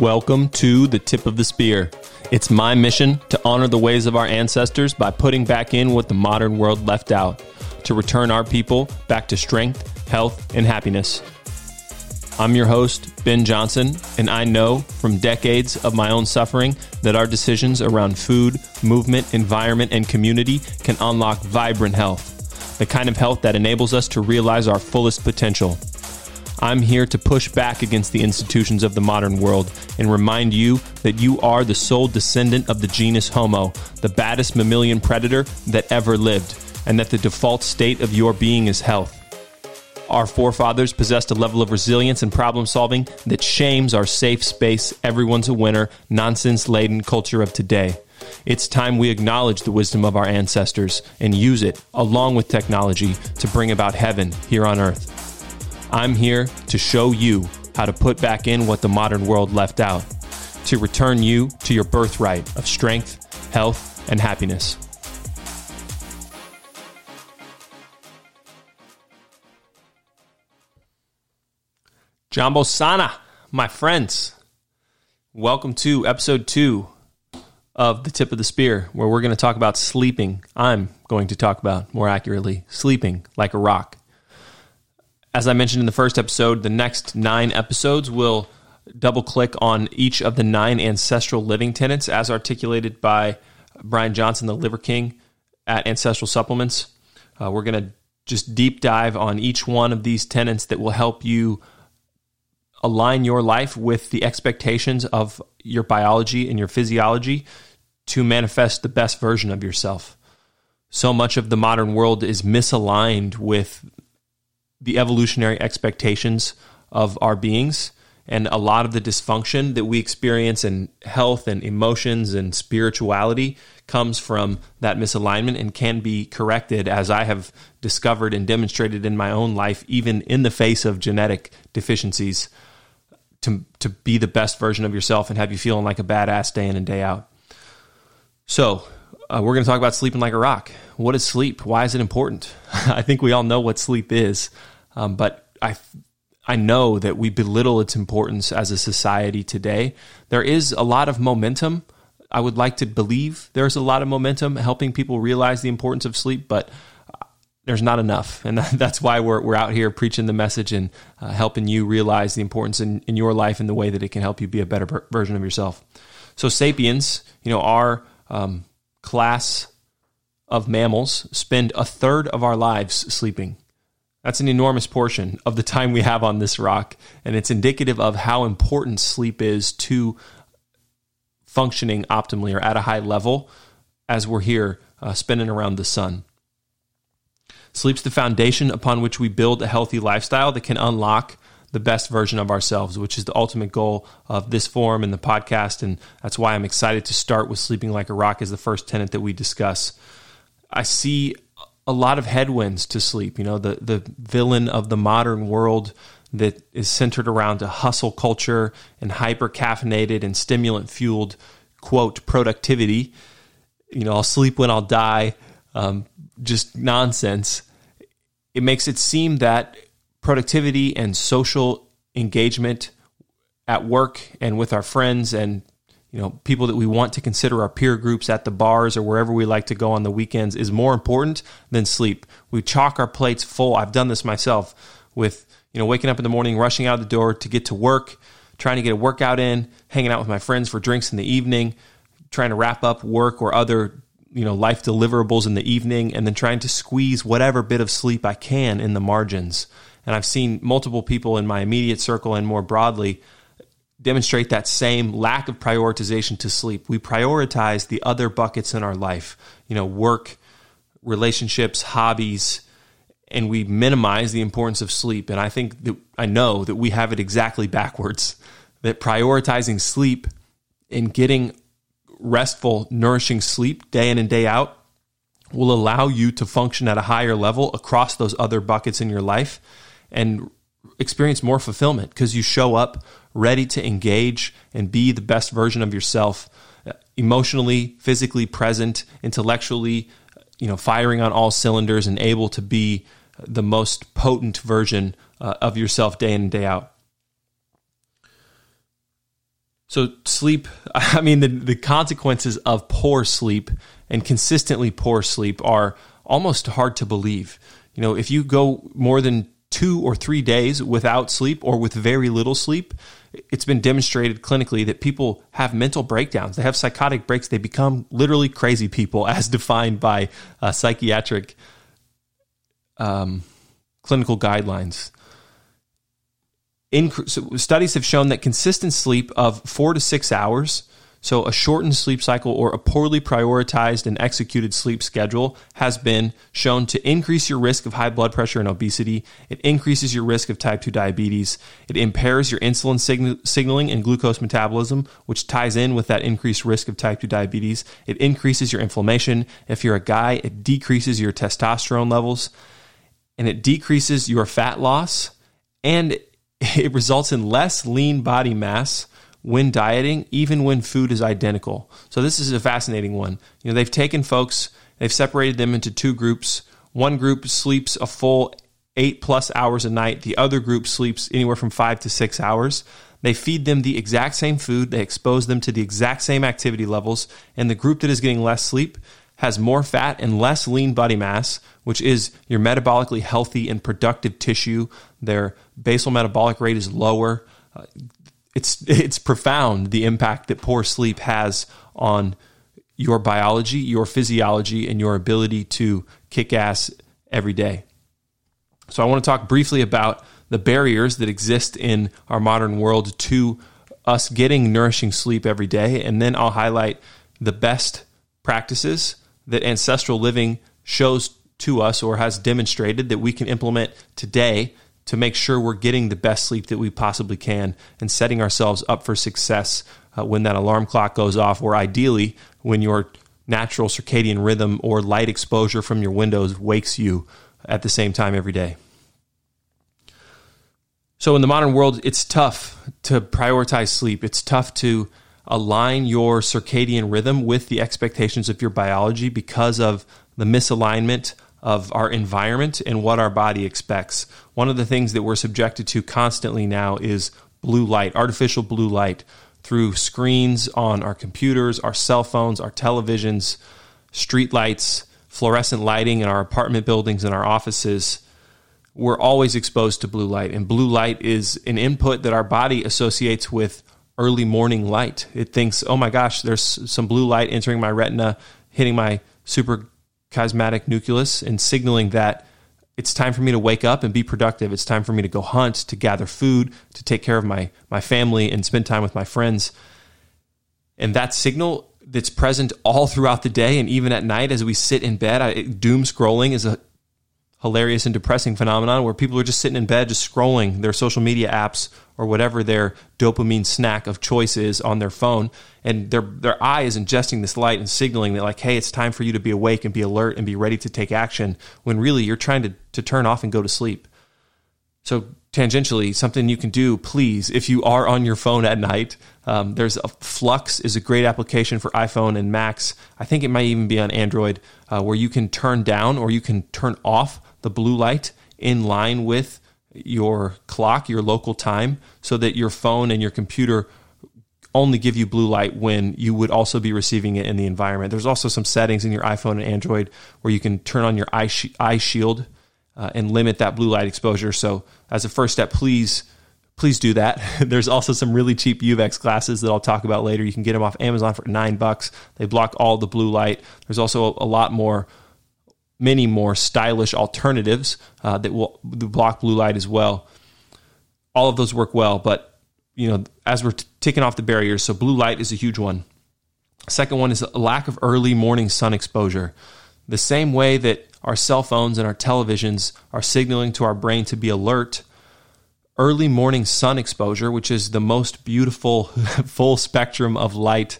Welcome to the tip of the spear. It's my mission to honor the ways of our ancestors by putting back in what the modern world left out, to return our people back to strength, health, and happiness. I'm your host, Ben Johnson, and I know from decades of my own suffering that our decisions around food, movement, environment, and community can unlock vibrant health, the kind of health that enables us to realize our fullest potential. I'm here to push back against the institutions of the modern world and remind you that you are the sole descendant of the genus Homo, the baddest mammalian predator that ever lived, and that the default state of your being is health. Our forefathers possessed a level of resilience and problem solving that shames our safe space, everyone's a winner, nonsense laden culture of today. It's time we acknowledge the wisdom of our ancestors and use it, along with technology, to bring about heaven here on earth. I'm here to show you how to put back in what the modern world left out, to return you to your birthright of strength, health, and happiness. Jambo Sana, my friends, welcome to episode two of The Tip of the Spear, where we're going to talk about sleeping. I'm going to talk about, more accurately, sleeping like a rock. As I mentioned in the first episode, the next nine episodes will double click on each of the nine ancestral living tenets as articulated by Brian Johnson, the Liver King at Ancestral Supplements. Uh, we're going to just deep dive on each one of these tenets that will help you align your life with the expectations of your biology and your physiology to manifest the best version of yourself. So much of the modern world is misaligned with the evolutionary expectations of our beings and a lot of the dysfunction that we experience in health and emotions and spirituality comes from that misalignment and can be corrected as I have discovered and demonstrated in my own life even in the face of genetic deficiencies to to be the best version of yourself and have you feeling like a badass day in and day out. So, uh, we're going to talk about sleeping like a rock. What is sleep? Why is it important? I think we all know what sleep is. Um, but I, I know that we belittle its importance as a society today. There is a lot of momentum. I would like to believe there's a lot of momentum helping people realize the importance of sleep, but uh, there's not enough. And that's why we're, we're out here preaching the message and uh, helping you realize the importance in, in your life and the way that it can help you be a better version of yourself. So, sapiens, you know, our um, class of mammals spend a third of our lives sleeping. That's an enormous portion of the time we have on this rock, and it's indicative of how important sleep is to functioning optimally or at a high level as we're here uh, spinning around the sun. Sleep's the foundation upon which we build a healthy lifestyle that can unlock the best version of ourselves, which is the ultimate goal of this forum and the podcast. And that's why I'm excited to start with sleeping like a rock as the first tenet that we discuss. I see a lot of headwinds to sleep. You know, the the villain of the modern world that is centered around a hustle culture and hyper caffeinated and stimulant fueled quote productivity. You know, I'll sleep when I'll die. Um, just nonsense. It makes it seem that productivity and social engagement at work and with our friends and you know, people that we want to consider our peer groups at the bars or wherever we like to go on the weekends is more important than sleep. We chalk our plates full. I've done this myself with, you know, waking up in the morning, rushing out the door to get to work, trying to get a workout in, hanging out with my friends for drinks in the evening, trying to wrap up work or other, you know, life deliverables in the evening, and then trying to squeeze whatever bit of sleep I can in the margins. And I've seen multiple people in my immediate circle and more broadly demonstrate that same lack of prioritization to sleep. We prioritize the other buckets in our life, you know, work, relationships, hobbies, and we minimize the importance of sleep. And I think that I know that we have it exactly backwards that prioritizing sleep and getting restful, nourishing sleep day in and day out will allow you to function at a higher level across those other buckets in your life and experience more fulfillment because you show up ready to engage and be the best version of yourself uh, emotionally physically present intellectually you know firing on all cylinders and able to be the most potent version uh, of yourself day in and day out So, sleep, I mean, the, the consequences of poor sleep and consistently poor sleep are almost hard to believe. You know, if you go more than two or three days without sleep or with very little sleep, it's been demonstrated clinically that people have mental breakdowns. They have psychotic breaks. They become literally crazy people, as defined by uh, psychiatric um, clinical guidelines. In, so studies have shown that consistent sleep of four to six hours so, a shortened sleep cycle or a poorly prioritized and executed sleep schedule has been shown to increase your risk of high blood pressure and obesity. It increases your risk of type 2 diabetes. It impairs your insulin signaling and glucose metabolism, which ties in with that increased risk of type 2 diabetes. It increases your inflammation. If you're a guy, it decreases your testosterone levels and it decreases your fat loss and it results in less lean body mass when dieting, even when food is identical. So this is a fascinating one. You know, they've taken folks, they've separated them into two groups. One group sleeps a full eight plus hours a night. The other group sleeps anywhere from five to six hours. They feed them the exact same food. They expose them to the exact same activity levels. And the group that is getting less sleep has more fat and less lean body mass, which is your metabolically healthy and productive tissue. Their basal metabolic rate is lower. Uh, it's it's profound the impact that poor sleep has on your biology, your physiology, and your ability to kick ass every day. So I want to talk briefly about the barriers that exist in our modern world to us getting nourishing sleep every day, and then I'll highlight the best practices that ancestral living shows to us or has demonstrated that we can implement today to make sure we're getting the best sleep that we possibly can and setting ourselves up for success uh, when that alarm clock goes off, or ideally when your natural circadian rhythm or light exposure from your windows wakes you at the same time every day. So, in the modern world, it's tough to prioritize sleep. It's tough to align your circadian rhythm with the expectations of your biology because of the misalignment of our environment and what our body expects. One of the things that we're subjected to constantly now is blue light, artificial blue light through screens on our computers, our cell phones, our televisions, street lights, fluorescent lighting in our apartment buildings and our offices. We're always exposed to blue light, and blue light is an input that our body associates with early morning light. It thinks, oh my gosh, there's some blue light entering my retina, hitting my super chiasmatic nucleus and signaling that it's time for me to wake up and be productive. It's time for me to go hunt, to gather food, to take care of my, my family and spend time with my friends. And that signal that's present all throughout the day and even at night as we sit in bed, I, doom scrolling is a hilarious and depressing phenomenon where people are just sitting in bed, just scrolling their social media apps or whatever their dopamine snack of choice is on their phone. And their, their eye is ingesting this light and signaling that, like, hey, it's time for you to be awake and be alert and be ready to take action when really you're trying to, to turn off and go to sleep. So, tangentially, something you can do, please, if you are on your phone at night, um, there's a Flux is a great application for iPhone and Macs. I think it might even be on Android, uh, where you can turn down or you can turn off the blue light in line with your clock, your local time, so that your phone and your computer only give you blue light when you would also be receiving it in the environment. There's also some settings in your iPhone and Android where you can turn on your eye, sh- eye shield uh, and limit that blue light exposure. So, as a first step, please please do that. There's also some really cheap UVEX glasses that I'll talk about later. You can get them off Amazon for nine bucks. They block all the blue light. There's also a lot more many more stylish alternatives uh, that will block blue light as well. All of those work well, but you know, as we're t- taking off the barriers, so blue light is a huge one. Second one is a lack of early morning sun exposure. The same way that our cell phones and our televisions are signaling to our brain to be alert, early morning sun exposure, which is the most beautiful full spectrum of light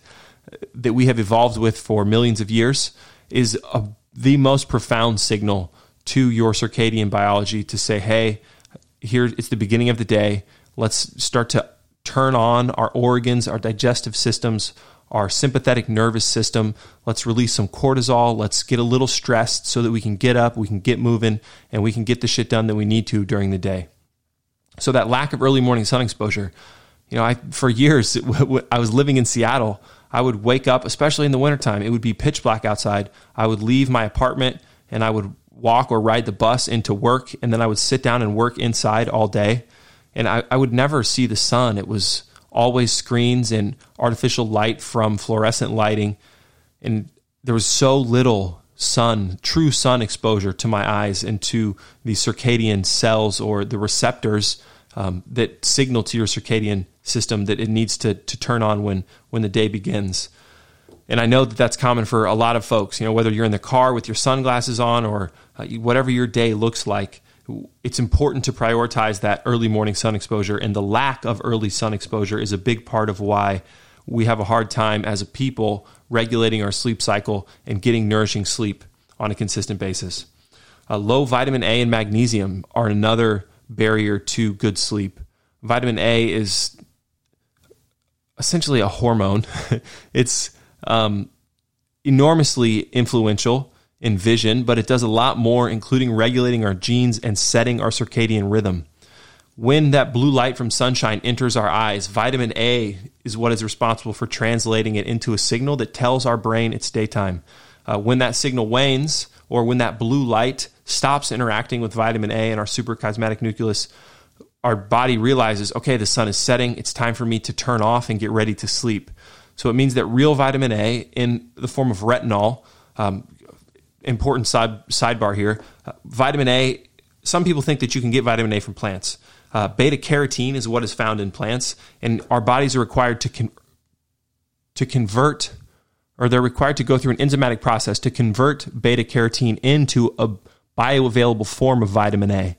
that we have evolved with for millions of years, is a the most profound signal to your circadian biology to say, hey, here it's the beginning of the day. Let's start to turn on our organs, our digestive systems, our sympathetic nervous system. Let's release some cortisol. Let's get a little stressed so that we can get up, we can get moving, and we can get the shit done that we need to during the day. So, that lack of early morning sun exposure, you know, I for years I was living in Seattle. I would wake up, especially in the wintertime, it would be pitch black outside. I would leave my apartment and I would walk or ride the bus into work, and then I would sit down and work inside all day. And I, I would never see the sun. It was always screens and artificial light from fluorescent lighting. And there was so little sun, true sun exposure to my eyes and to the circadian cells or the receptors um, that signal to your circadian system that it needs to, to turn on when, when the day begins. And I know that that's common for a lot of folks, you know, whether you're in the car with your sunglasses on or uh, whatever your day looks like, it's important to prioritize that early morning sun exposure. And the lack of early sun exposure is a big part of why we have a hard time as a people regulating our sleep cycle and getting nourishing sleep on a consistent basis. Uh, low vitamin A and magnesium are another barrier to good sleep. Vitamin A is essentially a hormone. it's um, enormously influential in vision, but it does a lot more, including regulating our genes and setting our circadian rhythm. When that blue light from sunshine enters our eyes, vitamin A is what is responsible for translating it into a signal that tells our brain it's daytime. Uh, when that signal wanes, or when that blue light stops interacting with vitamin A in our suprachiasmatic nucleus, our body realizes, okay, the sun is setting. It's time for me to turn off and get ready to sleep. So it means that real vitamin A in the form of retinol, um, important side, sidebar here, uh, vitamin A, some people think that you can get vitamin A from plants. Uh, beta carotene is what is found in plants, and our bodies are required to con- to convert, or they're required to go through an enzymatic process to convert beta carotene into a bioavailable form of vitamin A.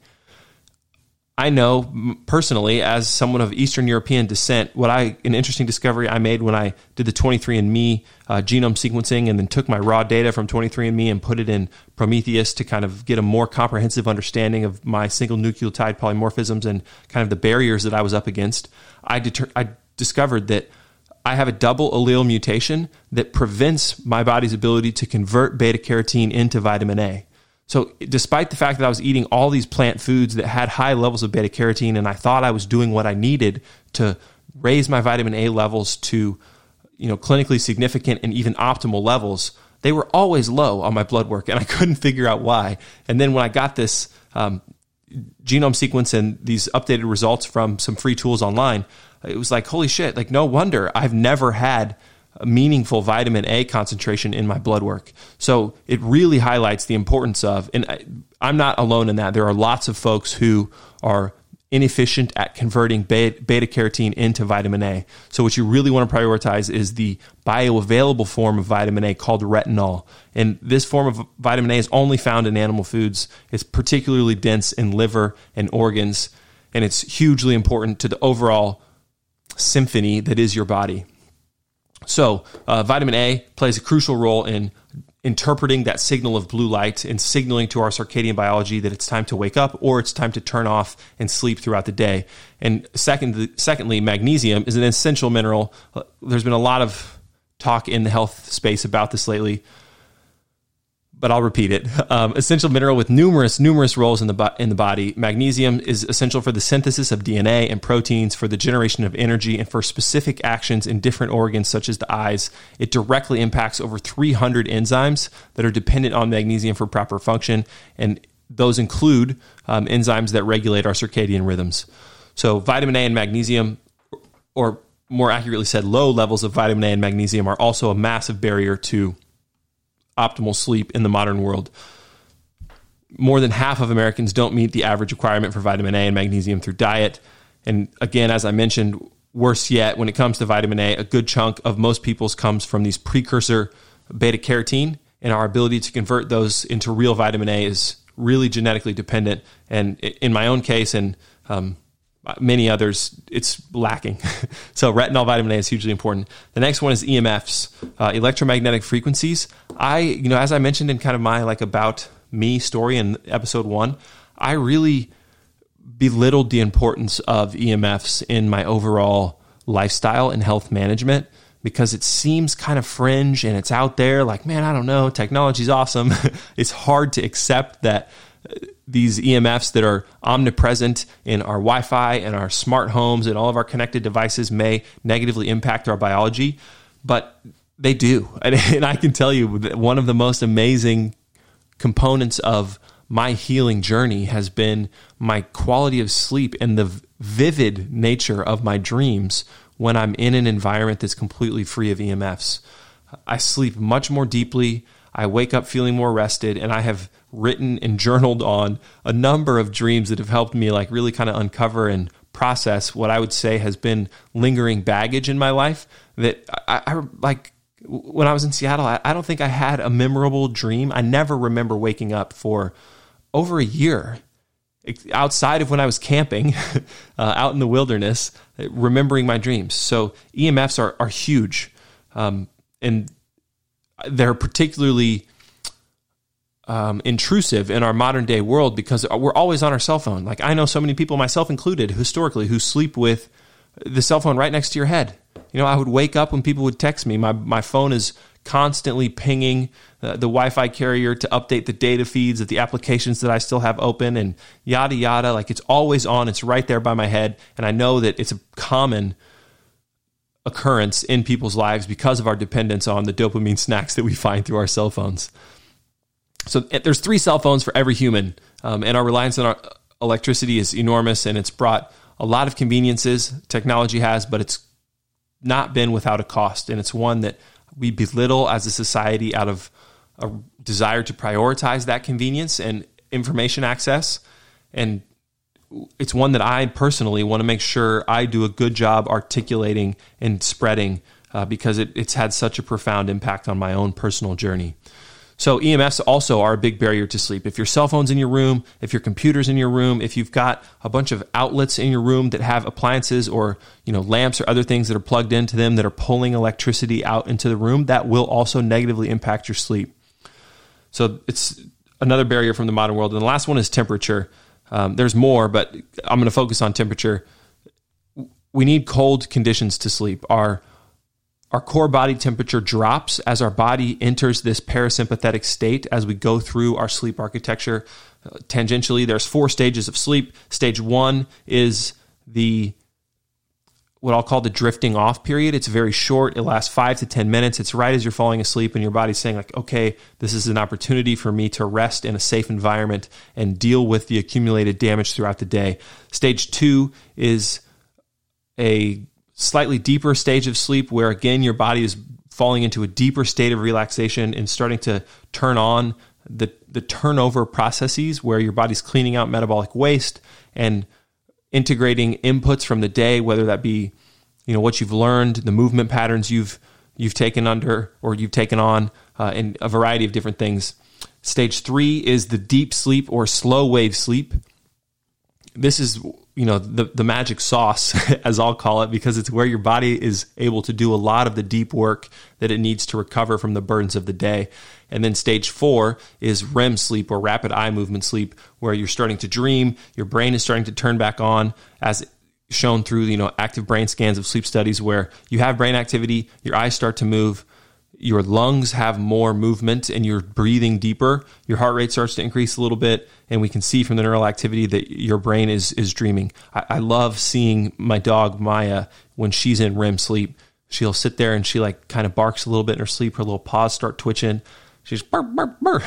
I know personally, as someone of Eastern European descent, what I an interesting discovery I made when I did the 23andMe uh, genome sequencing, and then took my raw data from 23andMe and put it in Promethease to kind of get a more comprehensive understanding of my single nucleotide polymorphisms and kind of the barriers that I was up against. I deter- I discovered that I have a double allele mutation that prevents my body's ability to convert beta carotene into vitamin A. So, despite the fact that I was eating all these plant foods that had high levels of beta carotene, and I thought I was doing what I needed to raise my vitamin A levels to, you know, clinically significant and even optimal levels, they were always low on my blood work, and I couldn't figure out why. And then when I got this um, genome sequence and these updated results from some free tools online, it was like, holy shit! Like, no wonder I've never had a meaningful vitamin A concentration in my blood work. So it really highlights the importance of, and I, I'm not alone in that. There are lots of folks who are inefficient at converting beta, carotene into vitamin A. So what you really want to prioritize is the bioavailable form of vitamin A called retinol. And this form of vitamin A is only found in animal foods. It's particularly dense in liver and organs, and it's hugely important to the overall symphony that is your body. So, uh, vitamin A plays a crucial role in interpreting that signal of blue light and signaling to our circadian biology that it's time to wake up or it's time to turn off and sleep throughout the day. And second, secondly, magnesium is an essential mineral. There's been a lot of talk in the health space about this lately but I'll repeat it. Um, essential mineral with numerous, numerous roles in the, in the body. Magnesium is essential for the synthesis of DNA and proteins, for the generation of energy, and for specific actions in different organs, such as the eyes. It directly impacts over 300 enzymes that are dependent on magnesium for proper function, and those include um, enzymes that regulate our circadian rhythms. So, vitamin A and magnesium, or more accurately said, low levels of vitamin A and magnesium, are also a massive barrier to optimal sleep in the modern world. More than half of Americans don't meet the average requirement for vitamin A and magnesium through diet. And again, as I mentioned, worse yet, when it comes to vitamin A, a good chunk of most people's comes from these precursor beta carotene, and our ability to convert those into real vitamin A is really genetically dependent. And in my own case, and um, many others, it's lacking. so retinol vitamin A is hugely important. The next one is EMFs, uh, electromagnetic frequencies. I, you know, as I mentioned in kind of my like about me story in episode one, I really belittled the importance of EMFs in my overall lifestyle and health management because it seems kind of fringe and it's out there like, man, I don't know, technology's awesome. it's hard to accept that these EMFs that are omnipresent in our Wi Fi and our smart homes and all of our connected devices may negatively impact our biology, but they do. And I can tell you that one of the most amazing components of my healing journey has been my quality of sleep and the vivid nature of my dreams when I'm in an environment that's completely free of EMFs. I sleep much more deeply. I wake up feeling more rested, and I have written and journaled on a number of dreams that have helped me like really kind of uncover and process what I would say has been lingering baggage in my life that I, I like when I was in Seattle, I, I, don't think I had a memorable dream. I never remember waking up for over a year outside of when I was camping uh, out in the wilderness, remembering my dreams. So EMFs are, are huge. Um, and they're particularly um, intrusive in our modern day world because we're always on our cell phone. Like I know so many people, myself included, historically, who sleep with the cell phone right next to your head. You know, I would wake up when people would text me. My my phone is constantly pinging the Wi-Fi carrier to update the data feeds of the applications that I still have open, and yada yada. Like it's always on. It's right there by my head, and I know that it's a common occurrence in people's lives because of our dependence on the dopamine snacks that we find through our cell phones. So eh, there's three cell phones for every human, um, and our reliance on our electricity is enormous, and it's brought a lot of conveniences. Technology has, but it's not been without a cost, and it's one that we belittle as a society out of a desire to prioritize that convenience and information access. And it's one that I personally want to make sure I do a good job articulating and spreading uh, because it, it's had such a profound impact on my own personal journey. So EMFs also are a big barrier to sleep. If your cell phone's in your room, if your computer's in your room, if you've got a bunch of outlets in your room that have appliances or, you know, lamps or other things that are plugged into them that are pulling electricity out into the room, that will also negatively impact your sleep. So it's another barrier from the modern world. And the last one is temperature. Um, there's more, but I'm going to focus on temperature. We need cold conditions to sleep. Our our core body temperature drops as our body enters this parasympathetic state as we go through our sleep architecture. Uh, tangentially, there's four stages of sleep. Stage one is the what I'll call the drifting off period. It's very short. It lasts five to 10 minutes. It's right as you're falling asleep and your body's saying, like, okay, this is an opportunity for me to rest in a safe environment and deal with the accumulated damage throughout the day. Stage two is a slightly deeper stage of sleep where, again, your body is falling into a deeper state of relaxation and starting to turn on the, the turnover processes where your body's cleaning out metabolic waste and integrating inputs from the day, whether that be you know what you've learned, the movement patterns you've you've taken under or you've taken on, uh, a variety of different things. Stage three is the deep sleep or slow wave sleep. This is you know the the magic sauce as I'll call it because it's where your body is able to do a lot of the deep work that it needs to recover from the burdens of the day. And then stage 4 is REM sleep or rapid eye movement sleep where you're starting to dream, your brain is starting to turn back on as shown through you know active brain scans of sleep studies where you have brain activity, your eyes start to move, your lungs have more movement and you're breathing deeper, your heart rate starts to increase a little bit, and we can see from the neural activity that your brain is is dreaming. I, I love seeing my dog Maya when she's in REM sleep. She'll sit there and she like kind of barks a little bit in her sleep. Her little paws start twitching. She's burr, burr, burr.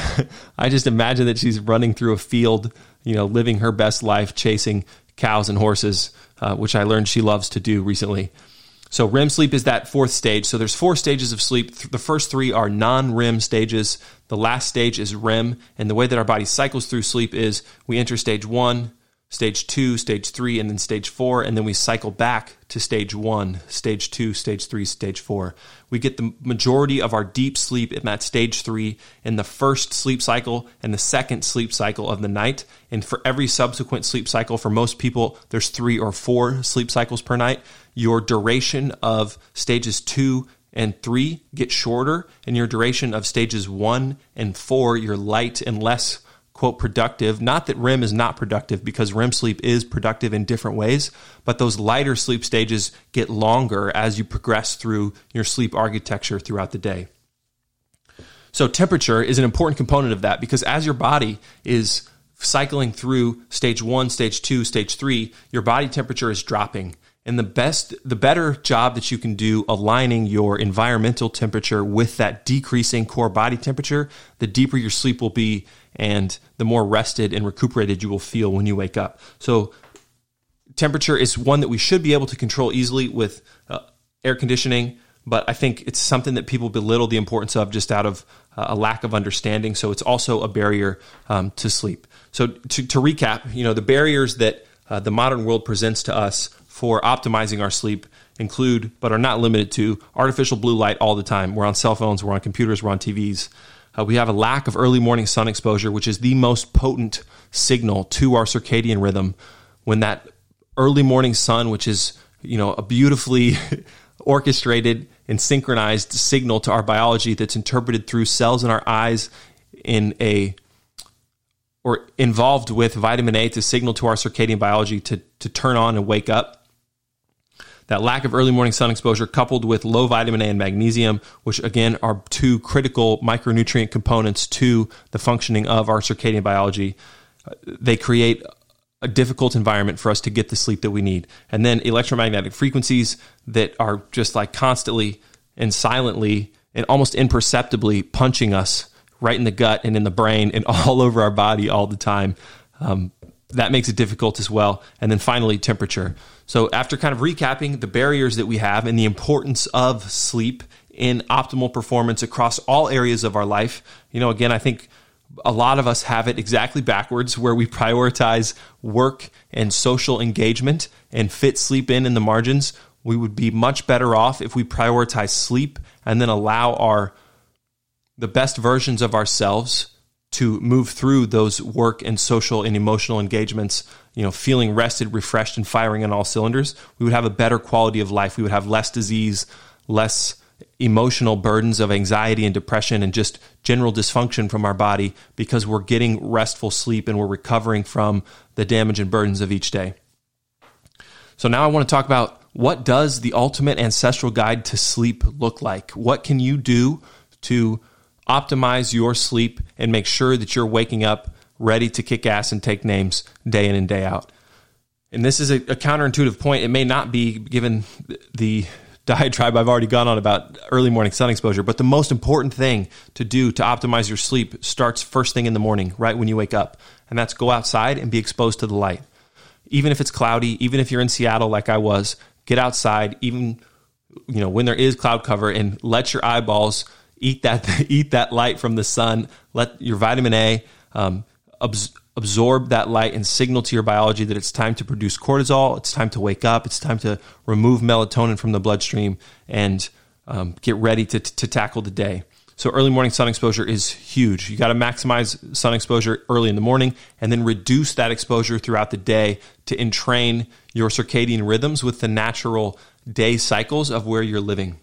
I just imagine that she's running through a field, you know, living her best life, chasing cows and horses, uh, which I learned she loves to do recently. So REM sleep is that fourth stage. So there's four stages of sleep. The first three are non-REM stages. The last stage is REM, and the way that our body cycles through sleep is we enter stage 1, stage 2, stage 3, and then stage 4, and then we cycle back to stage 1, stage 2, stage 3, stage 4. We get the majority of our deep sleep in that stage 3 in the first sleep cycle and the second sleep cycle of the night. And for every subsequent sleep cycle for most people there's 3 or 4 sleep cycles per night your duration of stages two and three get shorter, and your duration of stages one and four, you're light and less quote productive. Not that REM is not productive because REM sleep is productive in different ways, but those lighter sleep stages get longer as you progress through your sleep architecture throughout the day. So, temperature is an important component of that because as your body is cycling through stage one, stage two, stage three, your body temperature is dropping. And the best, the better job that you can do aligning your environmental temperature with that decreasing core body temperature, the deeper your sleep will be and the more rested and recuperated you will feel when you wake up. So, temperature is one that we should be able to control easily with uh, air conditioning, but I think it's something that people belittle the importance of just out of uh, a lack of understanding. So, it's also a barrier um, to sleep. So, to, to, recap, you know, the barriers that uh, the modern world presents to us for optimizing our sleep include, but are not limited to, artificial blue light all the time. We're on cell phones, we're on computers, we're on TVs. Uh, we have a lack of early morning sun exposure, which is the most potent signal to our circadian rhythm. When that early morning sun, which is you know a beautifully orchestrated and synchronized signal to our biology that's interpreted through cells in our eyes in a or involved with vitamin A to signal to our circadian biology to, to turn on and wake up that lack of early morning sun exposure coupled with low vitamin A and magnesium, which again are two critical micronutrient components to the functioning of our circadian biology, uh, they create a difficult environment for us to get the sleep that we need. And then electromagnetic frequencies that are just like constantly and silently and almost imperceptibly punching us right in the gut and in the brain and all over our body all the time. Um, that makes it difficult as well. And then finally, temperature. So, after kind of recapping the barriers that we have and the importance of sleep in optimal performance across all areas of our life, you know, again, I think a lot of us have it exactly backwards where we prioritize work and social engagement and fit sleep in in the margins. We would be much better off if we prioritize sleep and then allow our the best versions of ourselves to move through those work and social and emotional engagements, you know, feeling rested, refreshed, and firing on all cylinders, we would have a better quality of life. We would have less disease, less emotional burdens of anxiety and depression and just general dysfunction from our body because we're getting restful sleep and we're recovering from the damage and burdens of each day. So now I want to talk about what does the ultimate ancestral guide to sleep look like? What can you do to optimize your sleep and make sure that you're waking up ready to kick ass and take names day in and day out. And this is a, a counterintuitive point. It may not be given the diatribe I've already gone on about early morning sun exposure, but the most important thing to do to optimize your sleep starts first thing in the morning, right when you wake up. And that's go outside and be exposed to the light. Even if it's cloudy, even if you're in Seattle like I was, get outside, even you know, when there is cloud cover and let your eyeballs eat that eat that light from the sun. Let your vitamin A um, abs- absorb that light and signal to your biology that it's time to produce cortisol. It's time to wake up. It's time to remove melatonin from the bloodstream and um, get ready to, to tackle the day. So early morning sun exposure is huge. You got to maximize sun exposure early in the morning and then reduce that exposure throughout the day to entrain your circadian rhythms with the natural day cycles of where you're living.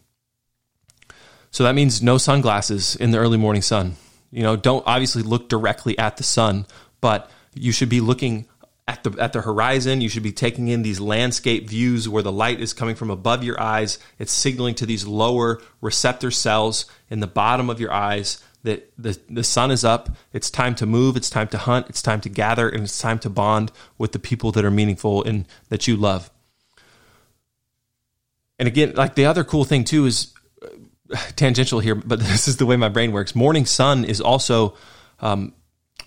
So that means no sunglasses in the early morning sun. You know, don't obviously look directly at the sun, but you should be looking at the at the horizon. You should be taking in these landscape views where the light is coming from above your eyes. It's signaling to these lower receptor cells in the bottom of your eyes that the, the sun is up. It's time to move. It's time to hunt. It's time to gather, and it's time to bond with the people that are meaningful and that you love. And again, like the other cool thing too is tangential here, but this is the way my brain works. Morning sun is also um,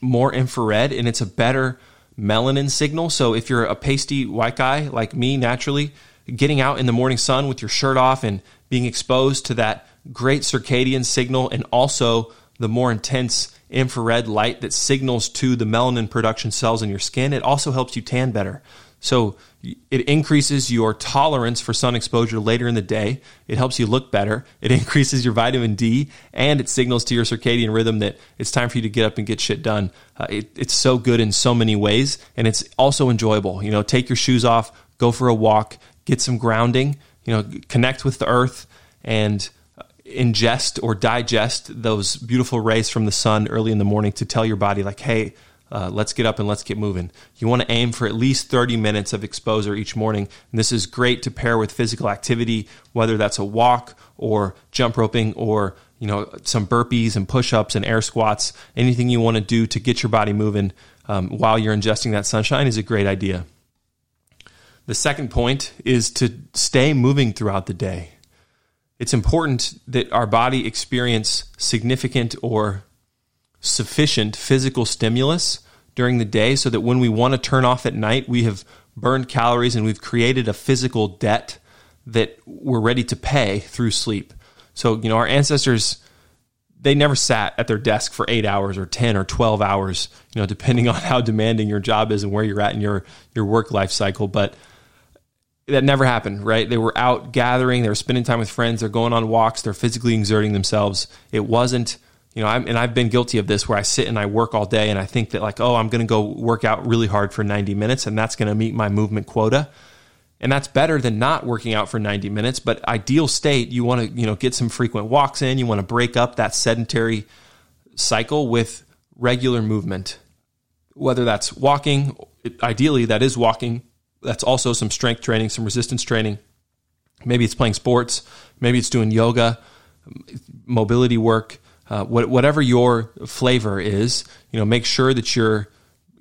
more infrared and it's a better melanin signal. So if you're a pasty white guy like me, naturally, getting out in the morning sun with your shirt off and being exposed to that great circadian signal and also the more intense infrared light that signals to the melanin production cells in your skin, it also helps you tan better. So it increases your tolerance for sun exposure later in the day. It helps you look better. It increases your vitamin D, and it signals to your circadian rhythm that it's time for you to get up and get shit done. Uh, it, it's so good in so many ways, and it's also enjoyable. You know, take your shoes off, go for a walk, get some grounding. You know, connect with the earth, and ingest or digest those beautiful rays from the sun early in the morning to tell your body, like, hey uh, let's get up and let's get moving. You want to aim for at least 30 minutes of exposure each morning. And this is great to pair with physical activity, whether that's a walk or jump roping or you know some burpees and push-ups and air squats. Anything you want to do to get your body moving um, while you're ingesting that sunshine is a great idea. The second point is to stay moving throughout the day. It's important that our body experience significant or sufficient physical stimulus during the day so that when we want to turn off at night, we have burned calories and we've created a physical debt that we're ready to pay through sleep. So, you know, our ancestors they never sat at their desk for 8 hours or 10 or 12 hours, you know, depending on how demanding your job is and where you're at in your your work life cycle, but that never happened, right? They were out gathering, they were spending time with friends, they're going on walks, they're physically exerting themselves. It wasn't, you know, I'm, and I've been guilty of this where I sit and I work all day and I think that like, oh, I'm going to go work out really hard for 90 minutes and that's going to meet my movement quota. And that's better than not working out for 90 minutes, but ideal state, you want to, you know, get some frequent walks in, you want to break up that sedentary cycle with regular movement. Whether that's walking, ideally that is walking that's also some strength training, some resistance training. Maybe it's playing sports. Maybe it's doing yoga, mobility work. Uh, whatever your flavor is, you know, make sure that you're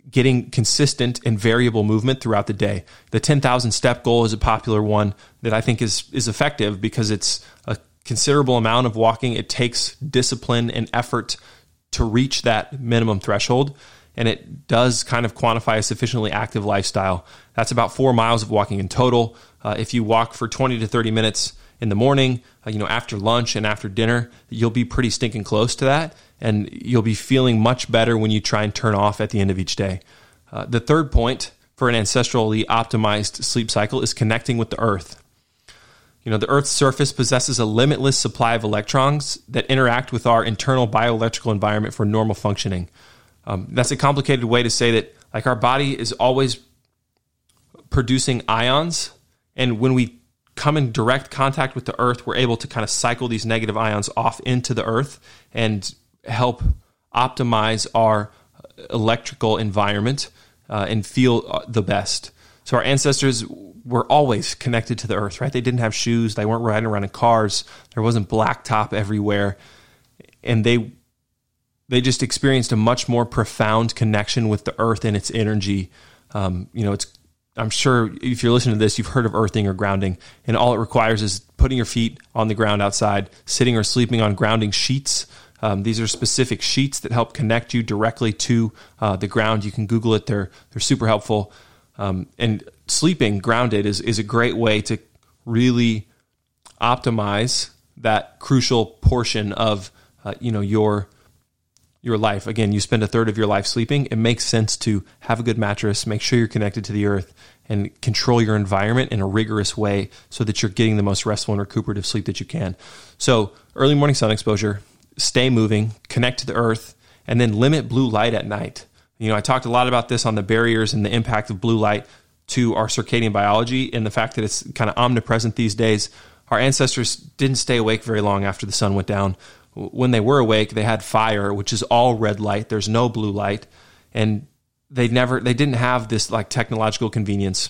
getting consistent and variable movement throughout the day. The 10,000 step goal is a popular one that I think is is effective because it's a considerable amount of walking. It takes discipline and effort to reach that minimum threshold and it does kind of quantify a sufficiently active lifestyle. That's about four miles of walking in total. Uh, if you walk for 20 to 30 minutes in the morning, uh, you know, after lunch and after dinner, you'll be pretty stinking close to that, and you'll be feeling much better when you try and turn off at the end of each day. Uh, the third point for an ancestrally optimized sleep cycle is connecting with the earth. You know, the Earth's surface possesses a limitless supply of electrons that interact with our internal bioelectrical environment for normal functioning. Um, that's a complicated way to say that, like, our body is always producing ions, and when we come in direct contact with the earth, we're able to kind of cycle these negative ions off into the earth and help optimize our electrical environment uh, and feel uh, the best. So our ancestors were always connected to the earth, right? They didn't have shoes, they weren't riding around in cars, there wasn't blacktop everywhere, and they they just experienced a much more profound connection with the earth and its energy. Um, you know, it's I'm sure if you're listening to this, you've heard of earthing or grounding, and all it requires is putting your feet on the ground outside, sitting or sleeping on grounding sheets. Um, these are specific sheets that help connect you directly to uh, the ground. You can Google it; they're they're super helpful. Um, and sleeping grounded is is a great way to really optimize that crucial portion of uh, you know your your life. Again, you spend a third of your life sleeping. It makes sense to have a good mattress, make sure you're connected to the earth, and control your environment in a rigorous way so that you're getting the most restful and recuperative sleep that you can. So, early morning sun exposure, stay moving, connect to the earth, and then limit blue light at night. You know, I talked a lot about this on the barriers and the impact of blue light to our circadian biology and the fact that it's kind of omnipresent these days. Our ancestors didn't stay awake very long after the sun went down when they were awake, they had fire, which is all red light. There's no blue light, and they never they didn't have this like technological convenience.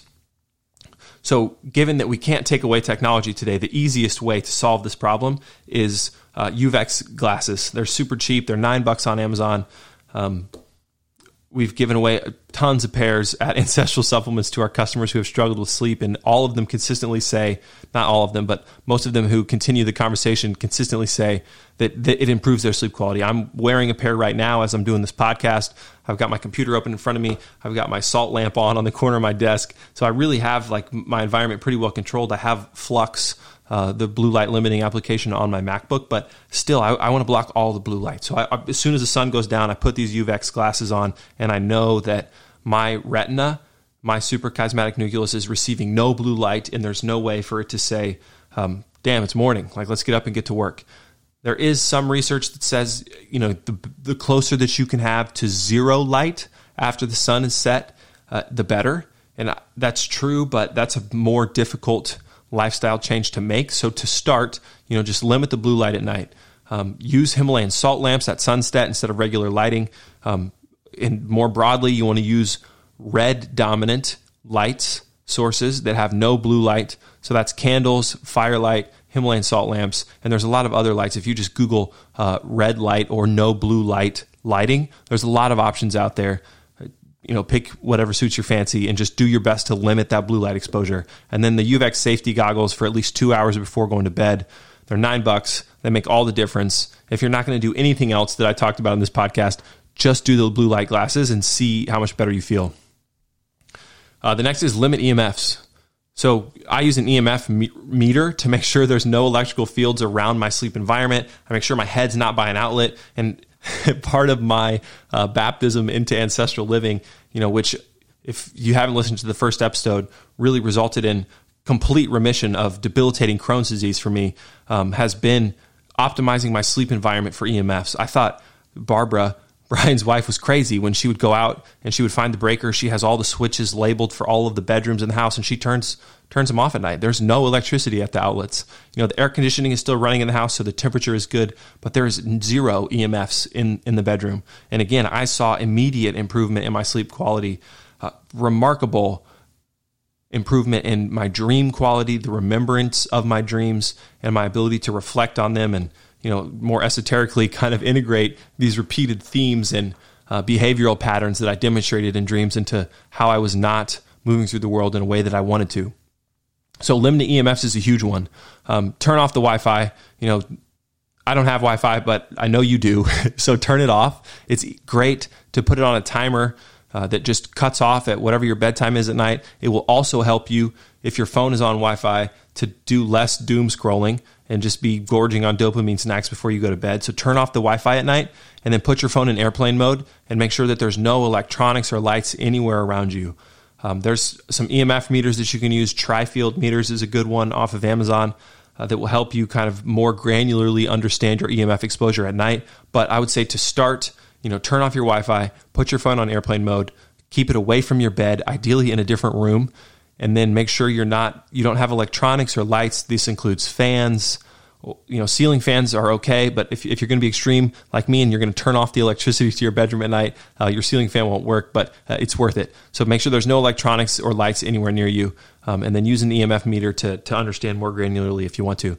So, given that we can't take away technology today, the easiest way to solve this problem is uh, UVEX glasses. They're super cheap. They're nine bucks on Amazon. Um, we've given away tons of pairs at ancestral supplements to our customers who have struggled with sleep and all of them consistently say not all of them but most of them who continue the conversation consistently say that, that it improves their sleep quality. I'm wearing a pair right now as i'm doing this podcast. I've got my computer open in front of me. I've got my salt lamp on on the corner of my desk. So i really have like my environment pretty well controlled. I have flux uh, the blue light limiting application on my MacBook, but still, I, I want to block all the blue light. So I, I, as soon as the sun goes down, I put these UVEX glasses on, and I know that my retina, my suprachiasmatic nucleus, is receiving no blue light, and there's no way for it to say, um, "Damn, it's morning. Like, let's get up and get to work." There is some research that says, you know, the, the closer that you can have to zero light after the sun is set, uh, the better. And that's true, but that's a more difficult lifestyle change to make. So to start, you know, just limit the blue light at night. Um, use Himalayan salt lamps at sunset instead of regular lighting. Um, and more broadly, you want to use red dominant lights sources that have no blue light. So that's candles, firelight, Himalayan salt lamps, and there's a lot of other lights. If you just Google uh, red light or no blue light lighting, there's a lot of options out there. You know, pick whatever suits your fancy and just do your best to limit that blue light exposure. And then the UVEX safety goggles for at least two hours before going to bed. They're nine bucks. They make all the difference. If you're not going to do anything else that I talked about in this podcast, just do the blue light glasses and see how much better you feel. Uh, the next is limit EMFs. So I use an EMF me- meter to make sure there's no electrical fields around my sleep environment. I make sure my head's not by an outlet. And part of my uh, baptism into ancestral living, you know, which if you haven't listened to the first episode, really resulted in complete remission of debilitating Crohn's disease for me, um, has been optimizing my sleep environment for EMFs. I thought Barbara Brian's wife was crazy when she would go out and she would find the breaker. She has all the switches labeled for all of the bedrooms in the house, and she turns turns them off at night. There's no electricity at the outlets. You know, the air conditioning is still running in the house, so the temperature is good, but there is zero EMFs in in the bedroom. And again, I saw immediate improvement in my sleep quality, uh, remarkable improvement in my dream quality, the remembrance of my dreams, and my ability to reflect on them and you know, more esoterically kind of integrate these repeated themes and uh, behavioral patterns that I demonstrated in dreams into how I was not moving through the world in a way that I wanted to. So limiting EMFs is a huge one. Um, turn off the Wi-Fi. You know, I don't have Wi-Fi, but I know you do. so turn it off. It's great to put it on a timer uh, that just cuts off at whatever your bedtime is at night. It will also help you if your phone is on Wi-Fi to do less doom scrolling and just be gorging on dopamine snacks before you go to bed. So turn off the Wi-Fi at night and then put your phone in airplane mode and make sure that there's no electronics or lights anywhere around you. Um, there's some EMF meters that you can use. Trifield meters is a good one off of Amazon. Uh, that will help you kind of more granularly understand your EMF exposure at night. But I would say to start, you know, turn off your Wi-Fi, put your phone on airplane mode, keep it away from your bed, ideally in a different room, and then make sure you're not you don't have electronics or lights. This includes fans. You know, ceiling fans are okay, but if, if you're going to be extreme like me and you're going to turn off the electricity to your bedroom at night, uh, your ceiling fan won't work, but uh, it's worth it. So make sure there's no electronics or lights anywhere near you, um, and then use an EMF meter to, to understand more granularly if you want to.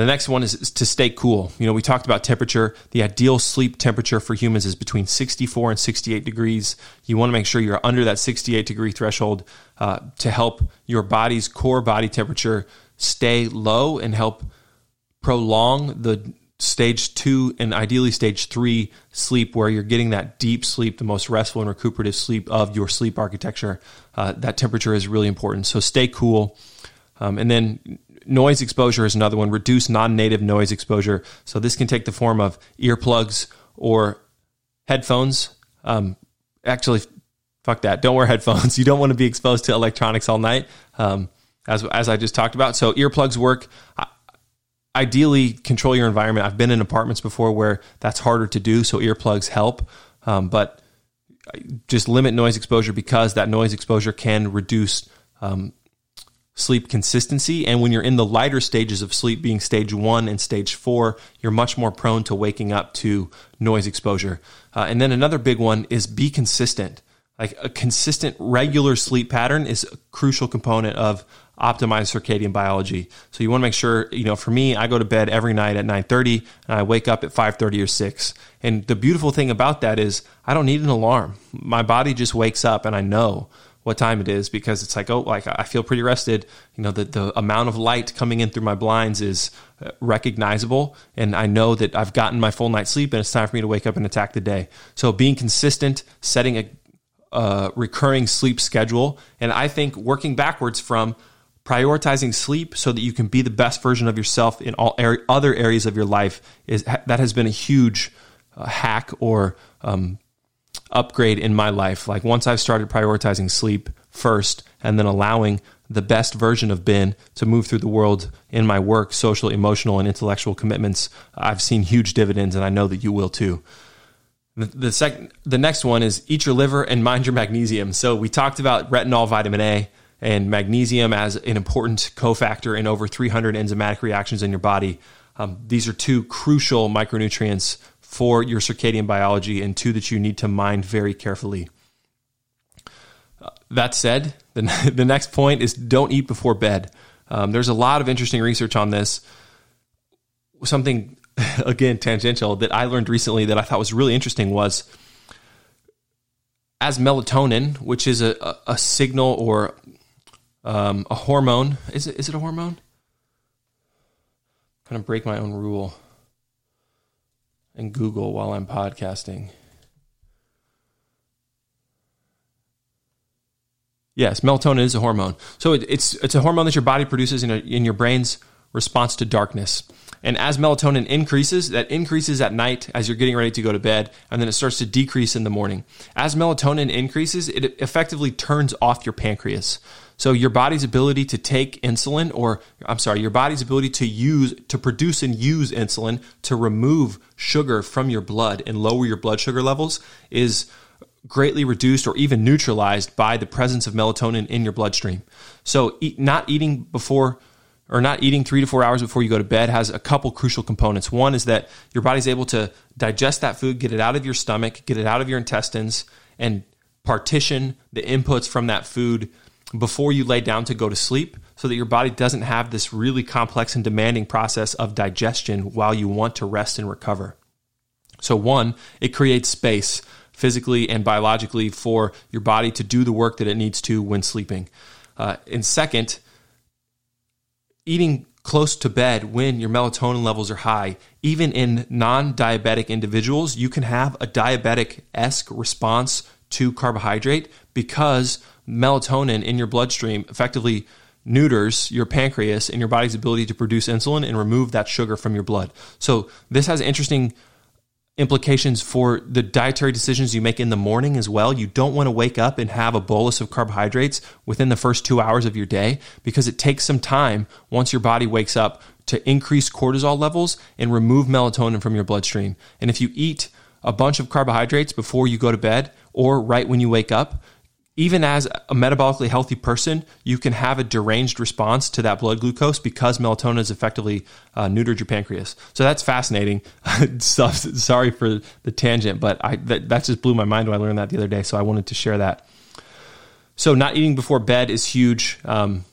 The next one is to stay cool. You know, we talked about temperature. The ideal sleep temperature for humans is between 64 and 68 degrees. You want to make sure you're under that 68 degree threshold uh, to help your body's core body temperature stay low and help prolong the stage two and ideally stage three sleep where you're getting that deep sleep, the most restful and recuperative sleep of your sleep architecture. Uh, that temperature is really important. So stay cool. Um, and then noise exposure is another one. Reduce non-native noise exposure. So this can take the form of earplugs or headphones. Um, actually, fuck that. Don't wear headphones. You don't want to be exposed to electronics all night, um, as as I just talked about. So earplugs work. Ideally, control your environment. I've been in apartments before where that's harder to do, so earplugs help. Um, but just limit noise exposure because that noise exposure can reduce um, sleep consistency. And when you're in the lighter stages of sleep, being stage one and stage four, you're much more prone to waking up to noise exposure. Uh, and then another big one is be consistent. Like a consistent, regular sleep pattern is a crucial component of optimized circadian biology. So you want to make sure, you know, for me, I go to bed every night at 9:30 and I wake up at 5:30 or 6. And the beautiful thing about that is I don't need an alarm. My body just wakes up and I know what time it is because it's like oh like I feel pretty rested. You know the the amount of light coming in through my blinds is uh, recognizable and I know that I've gotten my full night's sleep and it's time for me to wake up and attack the day. So being consistent setting a uh, recurring sleep schedule and I think working backwards from prioritizing sleep so that you can be the best version of yourself in all er- other areas of your life is that has been a huge uh, hack or um, upgrade in my life. Like once I've started prioritizing sleep first and then allowing the best version of Ben to move through the world in my work, social, emotional, and intellectual commitments, I've seen huge dividends, and I know that you will too. The, second, the next one is eat your liver and mind your magnesium. So we talked about retinol, vitamin A, and magnesium as an important cofactor in over 300 enzymatic reactions in your body. Um, these are two crucial micronutrients for your circadian biology and two that you need to mind very carefully. Uh, that said, the, the next point is don't eat before bed. Um, there's a lot of interesting research on this. Something, again, tangential that I learned recently that I thought was really interesting was as melatonin, which is a, a, a signal or um, a hormone. Is it, is it a hormone? Going to break my own rule and Google while I'm podcasting. Yes, melatonin is a hormone. So it, it's it's a hormone that your body produces in, a, in your brain's response to darkness. And as melatonin increases, that increases at night as you're getting ready to go to bed, and then it starts to decrease in the morning. As melatonin increases, it effectively turns off your pancreas. So your body's ability to take insulin, or I'm sorry, your body's ability to use, to produce and use insulin to remove sugar from your blood and lower your blood sugar levels is greatly reduced or even neutralized by the presence of melatonin in your bloodstream. So eat, not eating before or not eating three to four hours before you go to bed has a couple crucial components. One is that your body's able to digest that food, get it out of your stomach, get it out of your intestines, and partition the inputs from that food before you lay down to go to sleep so that your body doesn't have this really complex and demanding process of digestion while you want to rest and recover. So, one, it creates space physically and biologically for your body to do the work that it needs to when sleeping. Uh, and second, eating close to bed when your melatonin levels are high, even in non diabetic individuals, you can have a diabetic esque response to carbohydrate because melatonin in your bloodstream effectively neuters your pancreas and your body's ability to produce insulin and remove that sugar from your blood. So, this has interesting implications for the dietary decisions you make in the morning as well. You don't want to wake up and have a bolus of carbohydrates within the first two hours of your day because it takes some time once your body wakes up to increase cortisol levels and remove melatonin from your bloodstream. And if you eat a bunch of carbohydrates before you go to bed or right when you wake up, even as a metabolically healthy person, you can have a deranged response to that blood glucose because melatonin has effectively uh, neutered your pancreas. So that's fascinating. Sorry for the tangent, but I, that, that just blew my mind when I learned that the other day. So I wanted to share that. So not eating before bed is huge. Um,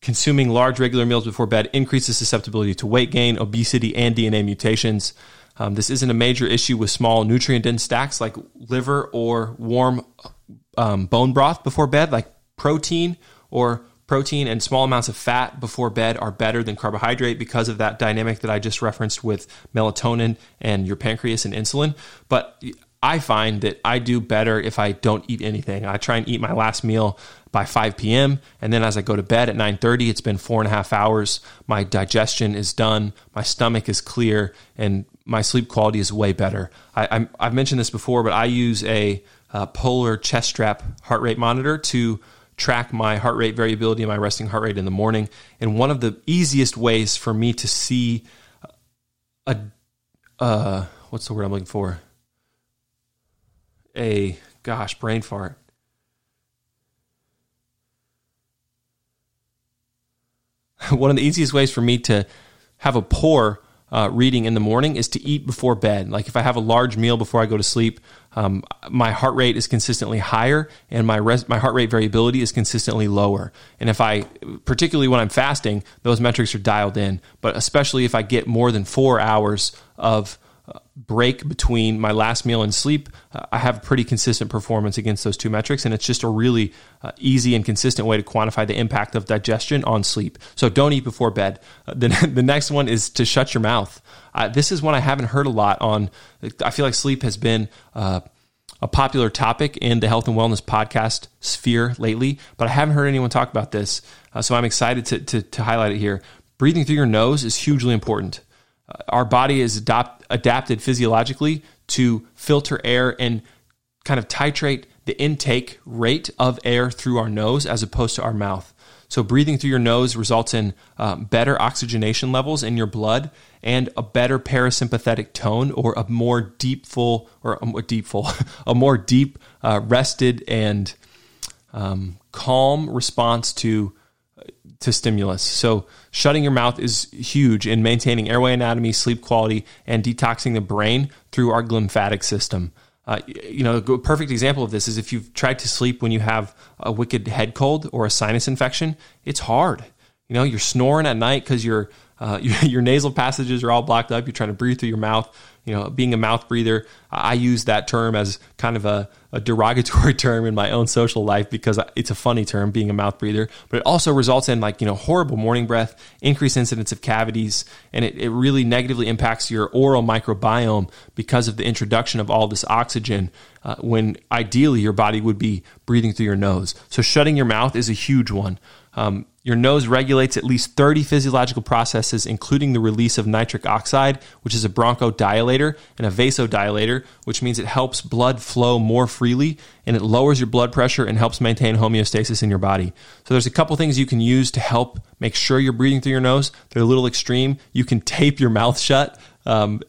consuming large regular meals before bed increases susceptibility to weight gain, obesity, and DNA mutations. Um, this isn't a major issue with small nutrient dense stacks like liver or warm um, bone broth before bed, like protein or protein and small amounts of fat before bed are better than carbohydrate because of that dynamic that I just referenced with melatonin and your pancreas and insulin. But I find that I do better if I don't eat anything. I try and eat my last meal by 5 p.m. and then as I go to bed at 9:30, it's been four and a half hours. My digestion is done, my stomach is clear, and my sleep quality is way better. I, have mentioned this before, but I use a uh, polar chest strap heart rate monitor to track my heart rate variability and my resting heart rate in the morning. And one of the easiest ways for me to see a uh, what's the word I'm looking for? A gosh, brain fart. one of the easiest ways for me to have a poor uh, reading in the morning is to eat before bed. Like if I have a large meal before I go to sleep, um, my heart rate is consistently higher and my res- my heart rate variability is consistently lower. And if I, particularly when I'm fasting, those metrics are dialed in. But especially if I get more than four hours of break between my last meal and sleep, uh, I have pretty consistent performance against those two metrics. And it's just a really uh, easy and consistent way to quantify the impact of digestion on sleep. So don't eat before bed. Uh, the, the next one is to shut your mouth. This is one I haven't heard a lot on. I feel like sleep has been uh, a popular topic in the health and wellness podcast sphere lately, but I haven't heard anyone talk about this. Uh, so I'm excited to, to, to highlight it here. Breathing through your nose is hugely important our body is adopt, adapted physiologically to filter air and kind of titrate the intake rate of air through our nose as opposed to our mouth. So, breathing through your nose results in um, better oxygenation levels in your blood and a better parasympathetic tone, or a more deep, full, or a more deep, full, a more deep, uh, rested and um, calm response to to stimulus. So, shutting your mouth is huge in maintaining airway anatomy, sleep quality, and detoxing the brain through our glymphatic system. Uh, you know, a perfect example of this is if you've tried to sleep when you have a wicked head cold or a sinus infection, it's hard. You know, you're snoring at night because your, uh, your, your nasal passages are all blocked up. You're trying to breathe through your mouth. You know, being a mouth breather, I use that term as kind of a, a derogatory term in my own social life because it's a funny term, being a mouth breather. But it also results in like, you know, horrible morning breath, increased incidence of cavities, and it, it really negatively impacts your oral microbiome because of the introduction of all this oxygen uh, when ideally your body would be breathing through your nose. So shutting your mouth is a huge one. Um, your nose regulates at least 30 physiological processes, including the release of nitric oxide, which is a bronchodilator, and a vasodilator, which means it helps blood flow more freely and it lowers your blood pressure and helps maintain homeostasis in your body. So there's a couple things you can use to help make sure you're breathing through your nose. They're a little extreme. You can tape your mouth shut. Um,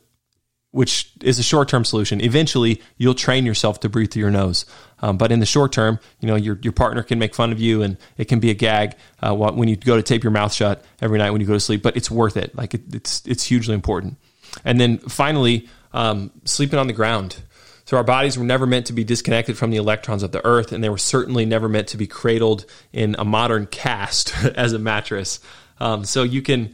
which is a short term solution. Eventually, you'll train yourself to breathe through your nose. Um, but in the short term, you know, your, your partner can make fun of you and it can be a gag uh, when you go to tape your mouth shut every night when you go to sleep, but it's worth it. Like it, it's, it's hugely important. And then finally, um, sleeping on the ground. So our bodies were never meant to be disconnected from the electrons of the earth, and they were certainly never meant to be cradled in a modern cast as a mattress. Um, so you can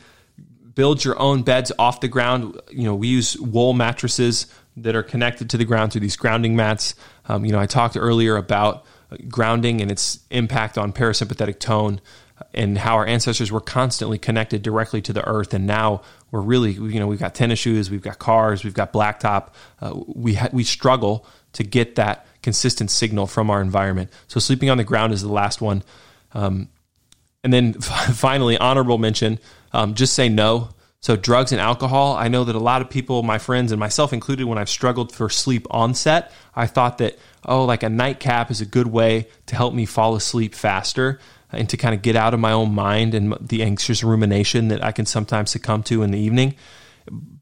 build your own beds off the ground. You know, we use wool mattresses that are connected to the ground through these grounding mats. Um, you know, I talked earlier about grounding and its impact on parasympathetic tone and how our ancestors were constantly connected directly to the earth. And now we're really you know we've got tennis shoes we've got cars we've got blacktop. Uh, we ha- we struggle to get that consistent signal from our environment. So sleeping on the ground is the last one. Um, and then finally honorable mention um, just say no. So, drugs and alcohol, I know that a lot of people, my friends and myself included, when I've struggled for sleep onset, I thought that, oh, like a nightcap is a good way to help me fall asleep faster and to kind of get out of my own mind and the anxious rumination that I can sometimes succumb to in the evening.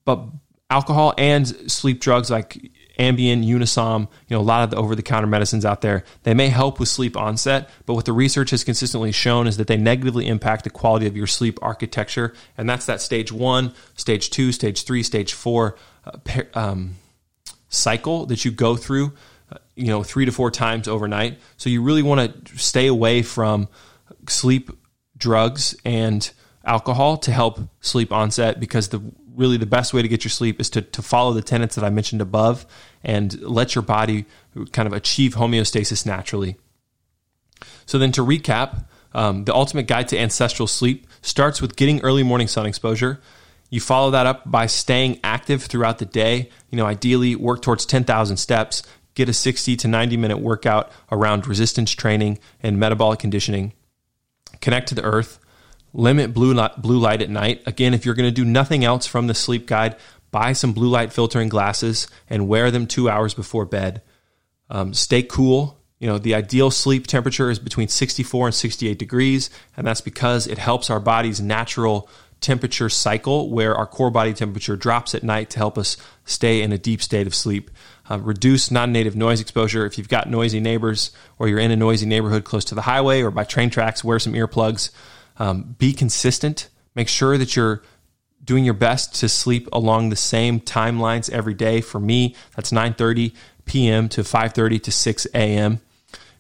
But alcohol and sleep drugs like Ambien, Unisom, you know, a lot of the over-the-counter medicines out there, they may help with sleep onset, but what the research has consistently shown is that they negatively impact the quality of your sleep architecture, and that's that stage one, stage two, stage three, stage four uh, um, cycle that you go through, uh, you know, three to four times overnight. So you really want to stay away from sleep drugs and alcohol to help sleep onset because the really the best way to get your sleep is to, to follow the tenets that I mentioned above and let your body kind of achieve homeostasis naturally. So, then to recap, um, the ultimate guide to ancestral sleep starts with getting early morning sun exposure. You follow that up by staying active throughout the day. You know, ideally work towards 10,000 steps, get a 60 to 90 minute workout around resistance training and metabolic conditioning. Connect to the earth, Limit blue light, blue light at night. Again, if you're going to do nothing else from the sleep guide, buy some blue light filtering glasses and wear them two hours before bed. Um, stay cool. You know, the ideal sleep temperature is between 64 and 68 degrees, and that's because it helps our body's natural temperature cycle where our core body temperature drops at night to help us stay in a deep state of sleep. Uh, reduce non native noise exposure. If you've got noisy neighbors or you're in a noisy neighborhood close to the highway or by train tracks, wear some earplugs. Um, be consistent. Make sure that you're doing your best to sleep along the same timelines every day. For me, that's 9:30 p.m. to 5:30 to 6 a.m.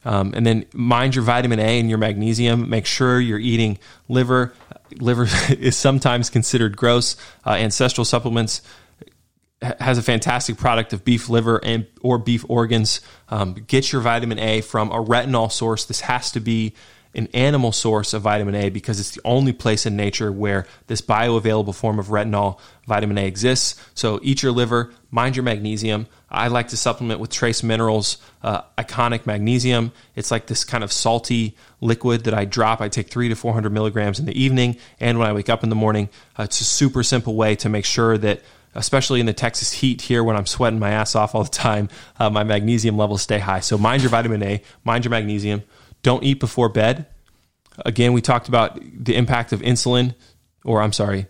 Um, and then mind your vitamin A and your magnesium. Make sure you're eating liver. Liver is sometimes considered gross. Uh, ancestral supplements has a fantastic product of beef liver and or beef organs. Um, get your vitamin A from a retinol source. This has to be an animal source of vitamin A because it's the only place in nature where this bioavailable form of retinol vitamin A exists. So eat your liver, mind your magnesium. I like to supplement with trace minerals, uh, ionic magnesium. It's like this kind of salty liquid that I drop. I take three to 400 milligrams in the evening and when I wake up in the morning. Uh, it's a super simple way to make sure that especially in the Texas heat here when I'm sweating my ass off all the time, uh, my magnesium levels stay high. So mind your vitamin A, mind your magnesium. Don't eat before bed. Again, we talked about the impact of insulin, or I'm sorry,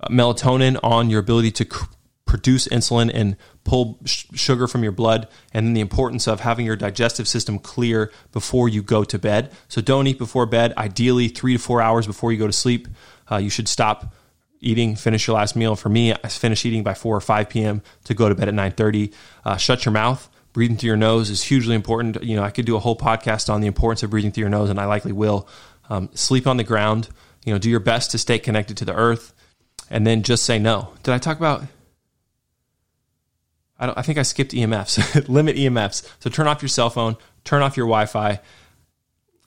uh, melatonin on your ability to produce insulin and pull sh- sugar from your blood, and then the importance of having your digestive system clear before you go to bed. So don't eat before bed. Ideally, three to four hours before you go to sleep. Uh, you should stop eating, finish your last meal. For me, I finish eating by 4 or 5 p.m. to go to bed at 9:30. Uh, shut your mouth breathing through your nose is hugely important. You know, I could do a whole podcast on the importance of breathing through your nose, and I likely will. Um, sleep on the ground. You know, do your best to stay connected to the earth, and then just say no. Did I talk about? I, I think I skipped EMFs. Limit EMFs. So turn off your cell phone, turn off your Wi Fi,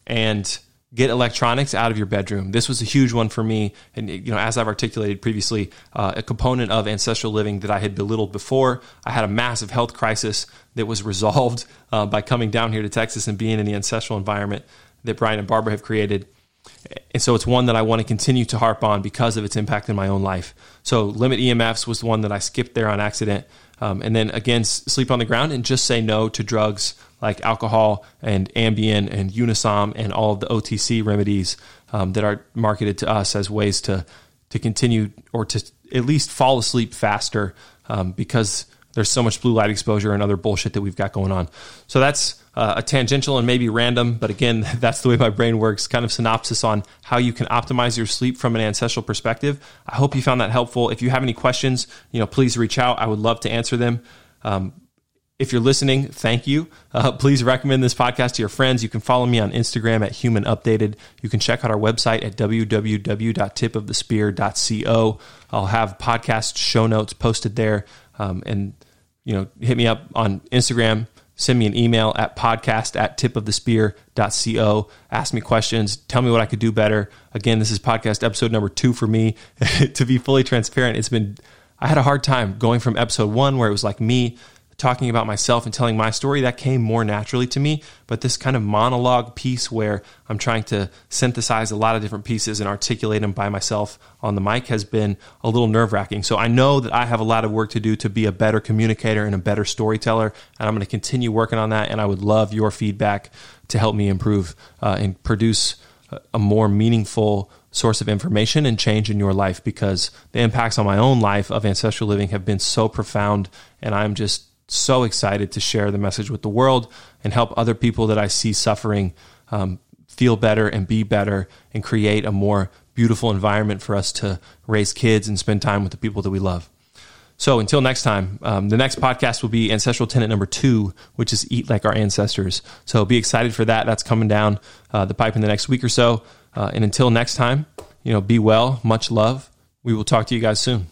and get electronics out of your bedroom. This was a huge one for me, and you know, as I've articulated previously, uh, a component of ancestral living that I had belittled before. I had a massive health crisis that was resolved uh, by coming down here to Texas and being in the ancestral environment that Brian and Barbara have created. And so it's one that I want to continue to harp on because of its impact in my own life. So limit EMFs was the one that I skipped there on accident. Um, and then again, sleep on the ground and just say no to drugs like alcohol and Ambien and Unisom and all of the OTC remedies um, that are marketed to us as ways to to continue or to at least fall asleep faster um, because there's so much blue light exposure and other bullshit that we've got going on. So that's uh, a tangential and maybe random, but again, that's the way my brain works. Kind of synopsis on how you can optimize your sleep from an ancestral perspective. I hope you found that helpful. If you have any questions, you know, please reach out. I would love to answer them. Um, if you're listening, thank you. Uh, please recommend this podcast to your friends. You can follow me on Instagram at Human Updated. You can check out our website at www.tipofthespear.co. I'll have podcast show notes posted there. Um, and, you know, hit me up on Instagram. Send me an email at podcast at tipofthespear.co. Ask me questions. Tell me what I could do better. Again, this is podcast episode number two for me. to be fully transparent, it's been, I had a hard time going from episode one where it was like me talking about myself and telling my story, that came more naturally to me. But this kind of monologue piece where I'm trying to synthesize a lot of different pieces and articulate them by myself on the mic has been a little nerve wracking. So I know that I have a lot of work to do to be a better communicator and a better storyteller. And I'm going to continue working on that. And I would love your feedback to help me improve uh, and produce a more meaningful source of information and change in your life because the impacts on my own life of ancestral living have been so profound and I'm just so excited to share the message with the world and help other people that I see suffering um, feel better and be better and create a more beautiful environment for us to raise kids and spend time with the people that we love. So until next time, um, the next podcast will be ancestral tenant number two, which is eat like our ancestors. So be excited for that. That's coming down uh, the pipe in the next week or so. Uh, and until next time, you know, be well, much love. We will talk to you guys soon.